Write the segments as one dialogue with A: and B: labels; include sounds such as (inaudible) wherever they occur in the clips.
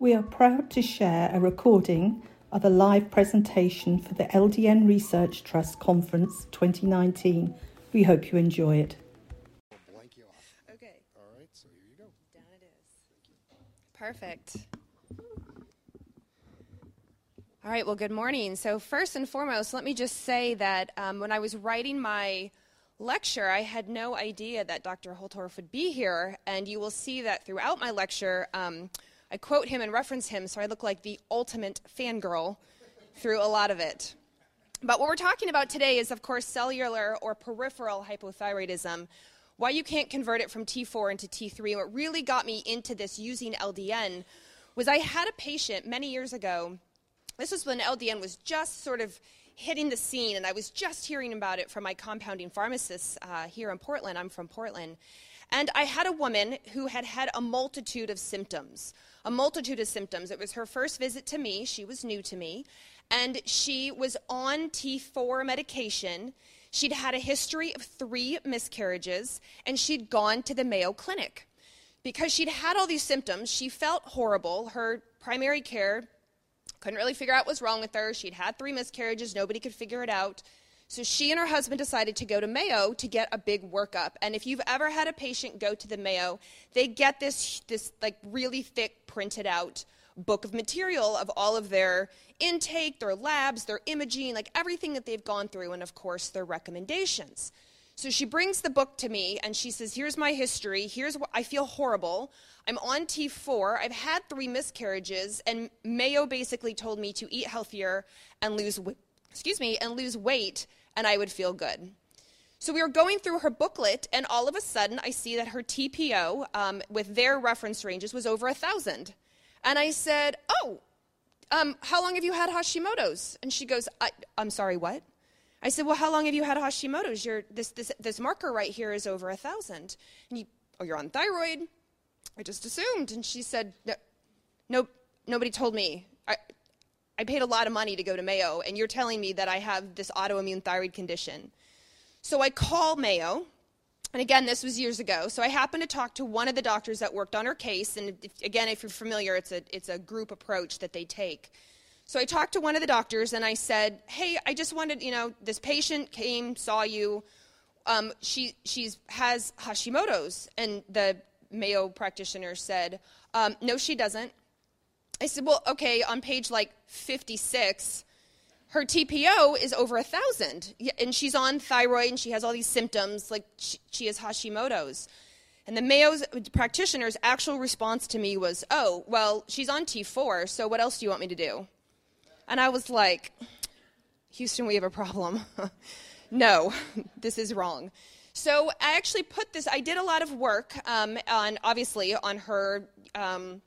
A: We are proud to share a recording of a live presentation for the LDN Research Trust Conference 2019. We hope you enjoy it. Blank you off. Okay. All
B: right, so here you go. Down it is. Perfect. All right, well, good morning. So, first and foremost, let me just say that um, when I was writing my lecture, I had no idea that Dr. Holtorf would be here, and you will see that throughout my lecture, um, I quote him and reference him, so I look like the ultimate fangirl through a lot of it. But what we're talking about today is, of course, cellular or peripheral hypothyroidism, why you can't convert it from T4 into T3. What really got me into this using LDN was I had a patient many years ago. This was when LDN was just sort of hitting the scene, and I was just hearing about it from my compounding pharmacists uh, here in Portland. I'm from Portland. And I had a woman who had had a multitude of symptoms a multitude of symptoms. It was her first visit to me, she was new to me, and she was on T4 medication. She'd had a history of three miscarriages, and she'd gone to the Mayo Clinic. Because she'd had all these symptoms, she felt horrible. Her primary care couldn't really figure out what was wrong with her. She'd had three miscarriages, nobody could figure it out. So she and her husband decided to go to Mayo to get a big workup. And if you've ever had a patient go to the Mayo, they get this this like really thick printed out book of material of all of their intake, their labs, their imaging, like everything that they've gone through and of course their recommendations. So she brings the book to me and she says, "Here's my history. Here's what I feel horrible. I'm on T4. I've had 3 miscarriages and Mayo basically told me to eat healthier and lose excuse me, and lose weight and I would feel good. So we were going through her booklet, and all of a sudden, I see that her TPO um, with their reference ranges was over a thousand, and I said, "Oh, um, how long have you had Hashimoto's?" And she goes, I, "I'm sorry, what?" I said, "Well, how long have you had Hashimoto's? this this this marker right here is over a thousand, and you, oh, you're on thyroid." I just assumed, and she said, "No, nope, nobody told me." I paid a lot of money to go to Mayo, and you're telling me that I have this autoimmune thyroid condition. So I call Mayo, and again, this was years ago. So I happened to talk to one of the doctors that worked on her case, and if, again, if you're familiar, it's a, it's a group approach that they take. So I talked to one of the doctors, and I said, "Hey, I just wanted, you know, this patient came, saw you. Um, she she's has Hashimoto's," and the Mayo practitioner said, um, "No, she doesn't. I said, well, okay, on page like 56, her TPO is over a 1,000, and she's on thyroid and she has all these symptoms, like she, she has Hashimoto's. And the Mayo's practitioner's actual response to me was, oh, well, she's on T4, so what else do you want me to do? And I was like, Houston, we have a problem. (laughs) no, (laughs) this is wrong. So I actually put this, I did a lot of work um, on, obviously, on her. Um,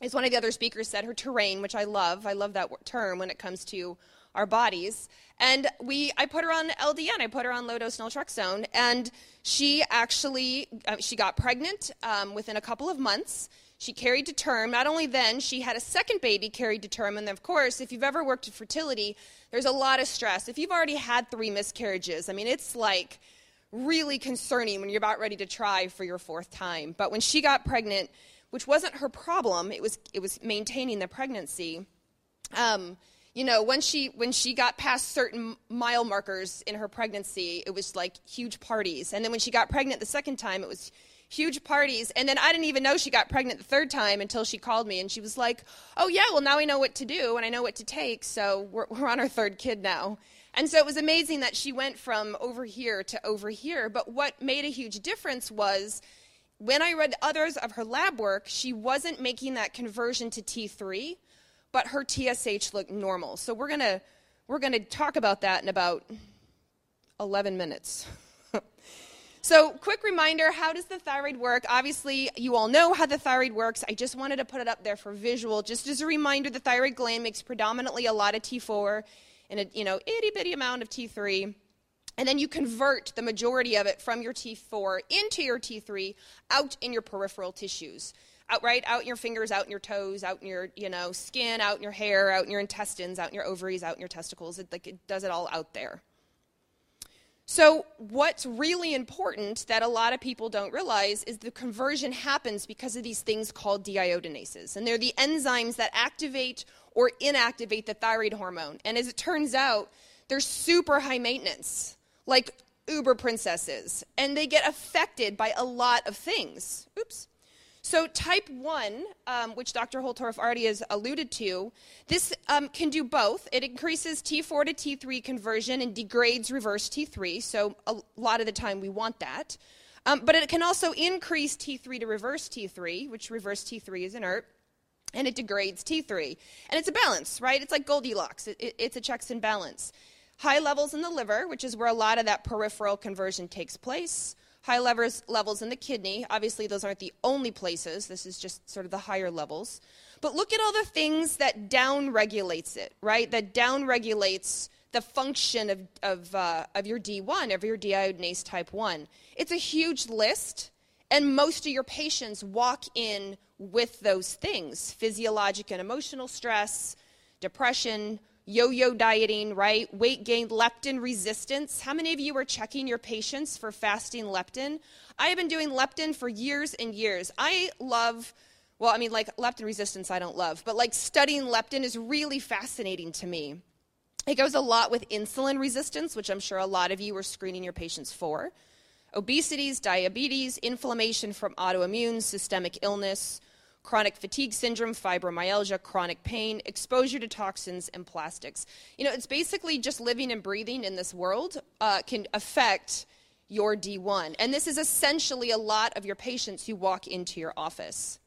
B: as one of the other speakers said, her terrain, which I love. I love that term when it comes to our bodies. And we, I put her on LDN. I put her on low dose naltrexone, and she actually uh, she got pregnant um, within a couple of months. She carried to term. Not only then, she had a second baby carried to term. And of course, if you've ever worked in fertility, there's a lot of stress. If you've already had three miscarriages, I mean, it's like really concerning when you're about ready to try for your fourth time. But when she got pregnant, which wasn't her problem. It was it was maintaining the pregnancy. Um, you know, when she when she got past certain mile markers in her pregnancy, it was like huge parties. And then when she got pregnant the second time, it was huge parties. And then I didn't even know she got pregnant the third time until she called me and she was like, "Oh yeah, well now we know what to do and I know what to take, so we're, we're on our third kid now." And so it was amazing that she went from over here to over here. But what made a huge difference was when I read others of her lab work, she wasn't making that conversion to T3, but her TSH looked normal. So we're going to we're going to talk about that in about 11 minutes. (laughs) so, quick reminder how does the thyroid work? Obviously, you all know how the thyroid works. I just wanted to put it up there for visual. Just as a reminder, the thyroid gland makes predominantly a lot of T4 and a you know, itty bitty amount of T3. And then you convert the majority of it from your T4 into your T3 out in your peripheral tissues. Out right, out in your fingers, out in your toes, out in your, you know, skin, out in your hair, out in your intestines, out in your ovaries, out in your testicles. It like it does it all out there. So, what's really important that a lot of people don't realize is the conversion happens because of these things called deiodinases. And they're the enzymes that activate or inactivate the thyroid hormone. And as it turns out, they're super high maintenance like uber princesses, and they get affected by a lot of things. Oops. So, type 1, um, which Dr. Holtorf already has alluded to, this um, can do both. It increases T4 to T3 conversion and degrades reverse T3, so a lot of the time we want that. Um, but it can also increase T3 to reverse T3, which reverse T3 is inert, and it degrades T3. And it's a balance, right? It's like Goldilocks, it, it, it's a checks and balance. High levels in the liver, which is where a lot of that peripheral conversion takes place. High levers, levels in the kidney. Obviously, those aren't the only places. This is just sort of the higher levels. But look at all the things that downregulates it, right? That downregulates the function of, of, uh, of your D1, of your deiodinase type 1. It's a huge list, and most of your patients walk in with those things physiologic and emotional stress, depression, yo yo dieting, right? Weight gain, leptin resistance. How many of you are checking your patients for fasting leptin? I have been doing leptin for years and years. I love, well, I mean, like leptin resistance, I don't love, but like studying leptin is really fascinating to me. It goes a lot with insulin resistance, which I'm sure a lot of you are screening your patients for. Obesities, diabetes, inflammation from autoimmune, systemic illness, chronic fatigue syndrome, fibromyalgia, chronic pain, exposure to toxins and plastics. You know, it's basically just living and breathing in this world uh, can affect your D1. And this is essentially a lot of your patients who walk into your office.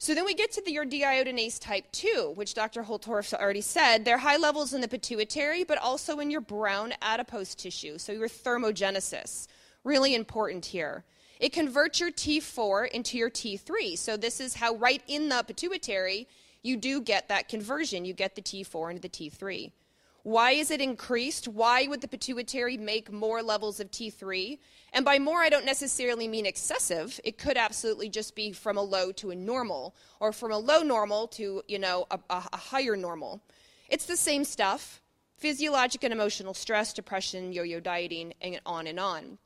B: So then we get to the, your deiodinase type 2, which Dr. Holtorf already said. They're high levels in the pituitary, but also in your brown adipose tissue, so your thermogenesis. Really important here. It converts your T4 into your T3. So this is how right in the pituitary you do get that conversion. You get the T4 into the T3. Why is it increased? Why would the pituitary make more levels of T3? And by more, I don't necessarily mean excessive. It could absolutely just be from a low to a normal, or from a low normal to, you know, a, a higher normal. It's the same stuff physiologic and emotional stress, depression, yo yo dieting, and on and on.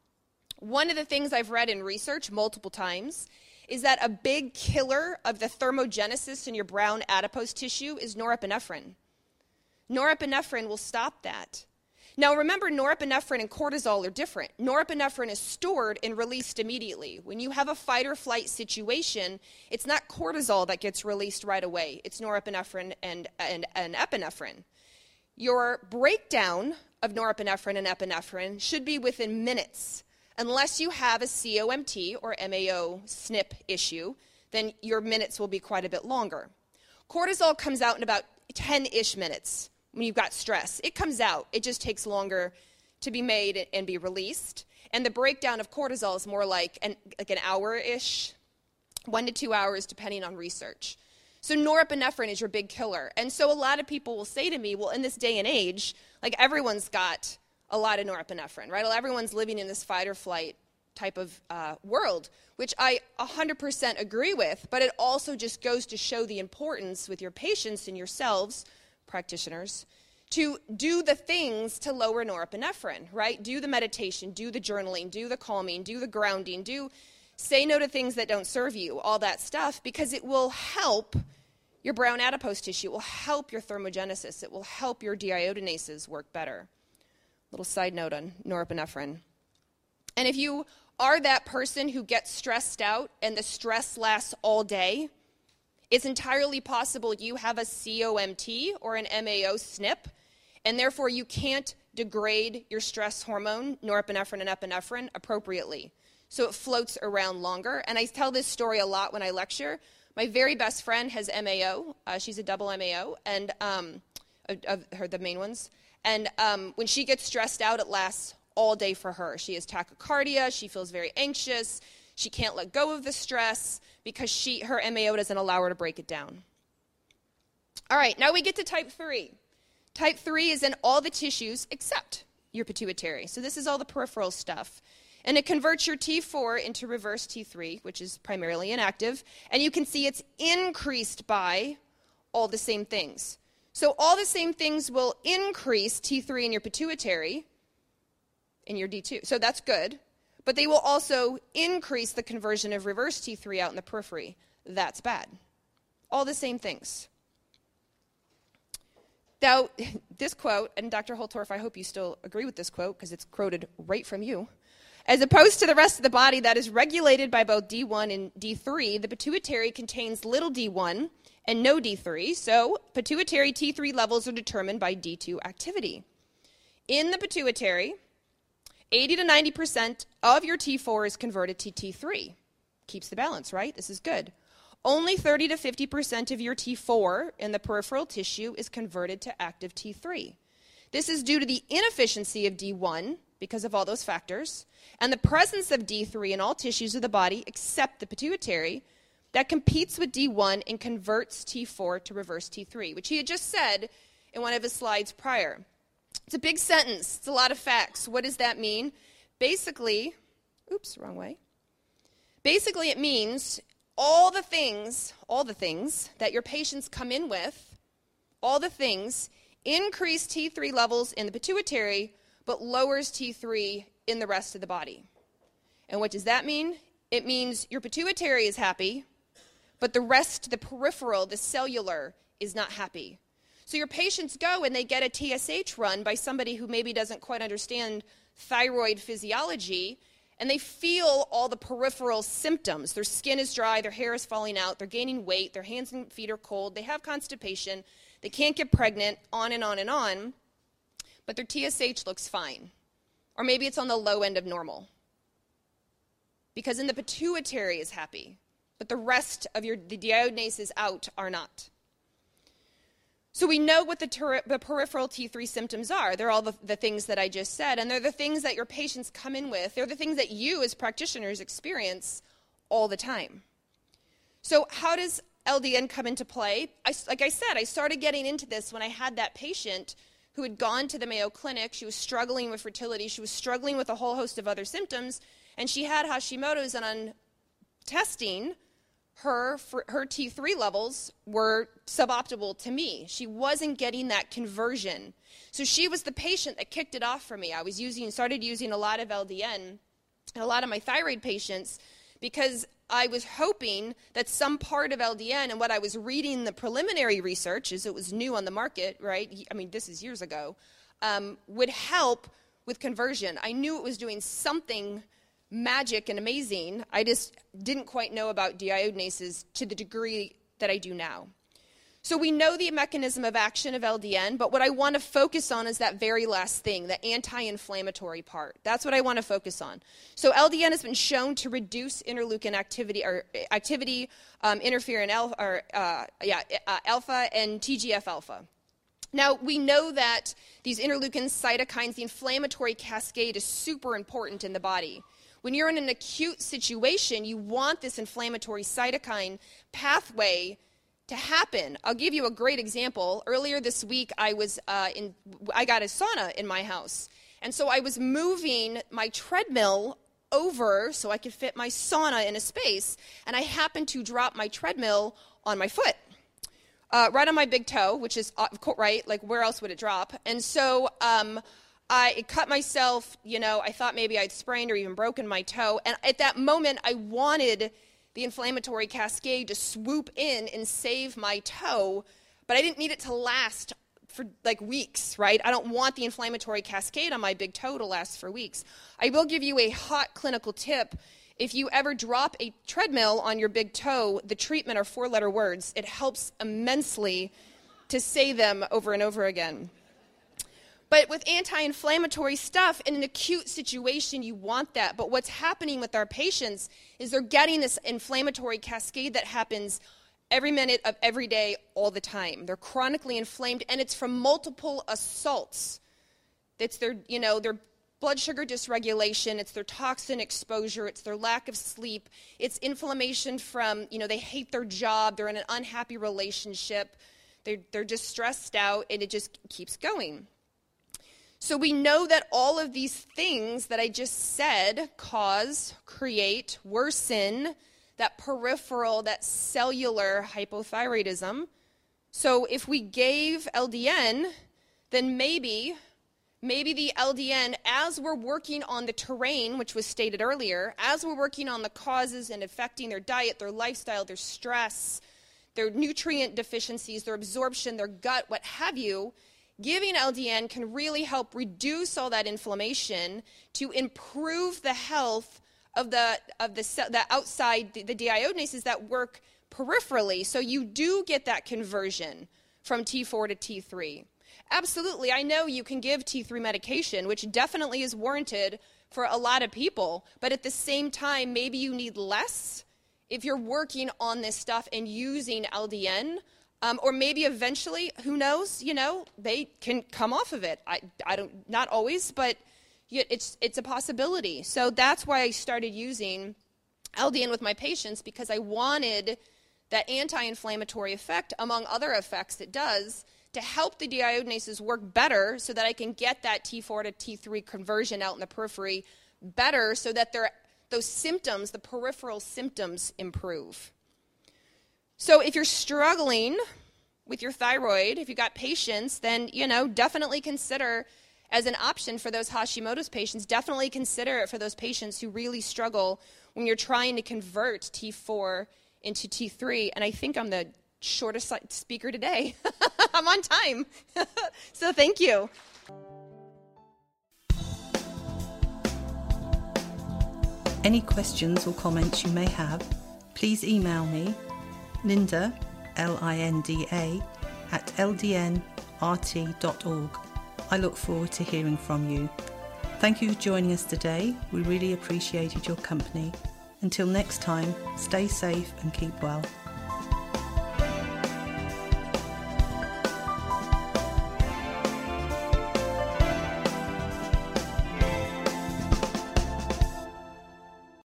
B: One of the things I've read in research multiple times is that a big killer of the thermogenesis in your brown adipose tissue is norepinephrine. Norepinephrine will stop that. Now, remember, norepinephrine and cortisol are different. Norepinephrine is stored and released immediately. When you have a fight or flight situation, it's not cortisol that gets released right away, it's norepinephrine and, and, and epinephrine. Your breakdown of norepinephrine and epinephrine should be within minutes unless you have a COMT or MAO SNP issue, then your minutes will be quite a bit longer. Cortisol comes out in about 10 ish minutes when you've got stress. It comes out, it just takes longer to be made and be released. And the breakdown of cortisol is more like an, like an hour ish, one to two hours, depending on research. So norepinephrine is your big killer. And so a lot of people will say to me, well, in this day and age, like everyone's got a lot of norepinephrine, right? Everyone's living in this fight or flight type of uh, world, which I 100% agree with, but it also just goes to show the importance with your patients and yourselves, practitioners, to do the things to lower norepinephrine, right? Do the meditation, do the journaling, do the calming, do the grounding, do say no to things that don't serve you, all that stuff, because it will help your brown adipose tissue, it will help your thermogenesis, it will help your deiodinases work better. Little side note on norepinephrine. And if you are that person who gets stressed out and the stress lasts all day, it's entirely possible you have a COMT or an MAO SNP, and therefore you can't degrade your stress hormone, norepinephrine and epinephrine, appropriately. So it floats around longer. And I tell this story a lot when I lecture. My very best friend has MAO. Uh, she's a double MAO, and um, of, of her, the main ones. And um, when she gets stressed out, it lasts all day for her. She has tachycardia, she feels very anxious, she can't let go of the stress because she, her MAO doesn't allow her to break it down. All right, now we get to type 3. Type 3 is in all the tissues except your pituitary. So this is all the peripheral stuff. And it converts your T4 into reverse T3, which is primarily inactive. And you can see it's increased by all the same things. So all the same things will increase T3 in your pituitary, in your D2. So that's good. But they will also increase the conversion of reverse T3 out in the periphery. That's bad. All the same things. Now, (laughs) this quote, and Dr. Holtorf, I hope you still agree with this quote because it's quoted right from you. As opposed to the rest of the body that is regulated by both D1 and D3, the pituitary contains little d1 and no D3, so pituitary T3 levels are determined by D2 activity. In the pituitary, 80 to 90% of your T4 is converted to T3. Keeps the balance, right? This is good. Only 30 to 50% of your T4 in the peripheral tissue is converted to active T3. This is due to the inefficiency of D1 because of all those factors and the presence of D3 in all tissues of the body except the pituitary that competes with D1 and converts T4 to reverse T3, which he had just said in one of his slides prior. It's a big sentence, it's a lot of facts. What does that mean? Basically, oops, wrong way. Basically, it means all the things, all the things that your patients come in with, all the things increase T3 levels in the pituitary but lowers T3 in the rest of the body. And what does that mean? It means your pituitary is happy, but the rest, the peripheral, the cellular, is not happy. So your patients go and they get a TSH run by somebody who maybe doesn't quite understand thyroid physiology, and they feel all the peripheral symptoms. Their skin is dry, their hair is falling out, they're gaining weight, their hands and feet are cold, they have constipation, they can't get pregnant, on and on and on but their TSH looks fine. Or maybe it's on the low end of normal. Because in the pituitary is happy, but the rest of your, the deiodinases out are not. So we know what the, ter- the, peripheral T3 symptoms are. They're all the, the things that I just said, and they're the things that your patients come in with. They're the things that you as practitioners experience all the time. So, how does LDN come into play? I, like I said, I started getting into this when I had that patient who had gone to the Mayo Clinic. She was struggling with fertility, she was struggling with a whole host of other symptoms, and she had Hashimoto's. And on testing, her, her T3 levels were suboptimal to me. She wasn't getting that conversion. So she was the patient that kicked it off for me. I was using, started using a lot of LDN and a lot of my thyroid patients because I was hoping that some part of LDN and what I was reading the preliminary research, as it was new on the market, right? I mean, this is years ago, um, would help with conversion. I knew it was doing something magic and amazing. I just didn't quite know about deiodinases to the degree that I do now. So we know the mechanism of action of LDN, but what I want to focus on is that very last thing, the anti inflammatory part. That's what I want to focus on. So LDN has been shown to reduce interleukin activity, or uh, activity um, interferon alpha, or, uh, yeah, uh, alpha and TGF alpha. Now, we know that these interleukin cytokines, the inflammatory cascade, is super important in the body. When you're in an acute situation, you want this inflammatory cytokine pathway to happen. I'll give you a great example. Earlier this week, I was uh, in, I got a sauna in my house, and so I was moving my treadmill over so I could fit my sauna in a space, and I happened to drop my treadmill on my foot. Uh, right on my big toe, which is uh, right. Like, where else would it drop? And so um, I cut myself. You know, I thought maybe I'd sprained or even broken my toe. And at that moment, I wanted the inflammatory cascade to swoop in and save my toe, but I didn't need it to last for like weeks, right? I don't want the inflammatory cascade on my big toe to last for weeks. I will give you a hot clinical tip. If you ever drop a treadmill on your big toe, the treatment are four letter words. It helps immensely to say them over and over again. But with anti inflammatory stuff in an acute situation, you want that. But what's happening with our patients is they're getting this inflammatory cascade that happens every minute of every day, all the time. They're chronically inflamed, and it's from multiple assaults. It's their, you know, their blood sugar dysregulation, it's their toxin exposure, it's their lack of sleep, it's inflammation from, you know, they hate their job, they're in an unhappy relationship, they're, they're just stressed out, and it just keeps going. So we know that all of these things that I just said cause, create, worsen that peripheral, that cellular hypothyroidism. So if we gave LDN, then maybe maybe the LDN, as we're working on the terrain, which was stated earlier, as we're working on the causes and affecting their diet, their lifestyle, their stress, their nutrient deficiencies, their absorption, their gut, what have you, giving LDN can really help reduce all that inflammation to improve the health of the of the the outside the, the deiodinases that work peripherally. So you do get that conversion from T4 to T3. Absolutely, I know you can give T3 medication, which definitely is warranted for a lot of people, but at the same time, maybe you need less if you're working on this stuff and using LDN um, or maybe eventually, who knows, you know, they can come off of it. I, I don't, not always, but it's, it's a possibility. So that's why I started using LDN with my patients because I wanted that anti inflammatory effect, among other effects it does, to help the deiodinases work better so that I can get that T4 to T3 conversion out in the periphery better so that those symptoms, the peripheral symptoms, improve. So if you're struggling with your thyroid, if you have got patients, then you know, definitely consider as an option for those Hashimoto's patients, definitely consider it for those patients who really struggle when you're trying to convert T4 into T3. And I think I'm the shortest speaker today. (laughs) I'm on time. (laughs) so thank you.
A: Any questions or comments you may have, please email me linda, L-I-N-D-A, at ldnrt.org. I look forward to hearing from you. Thank you for joining us today. We really appreciated your company. Until next time, stay safe and keep well.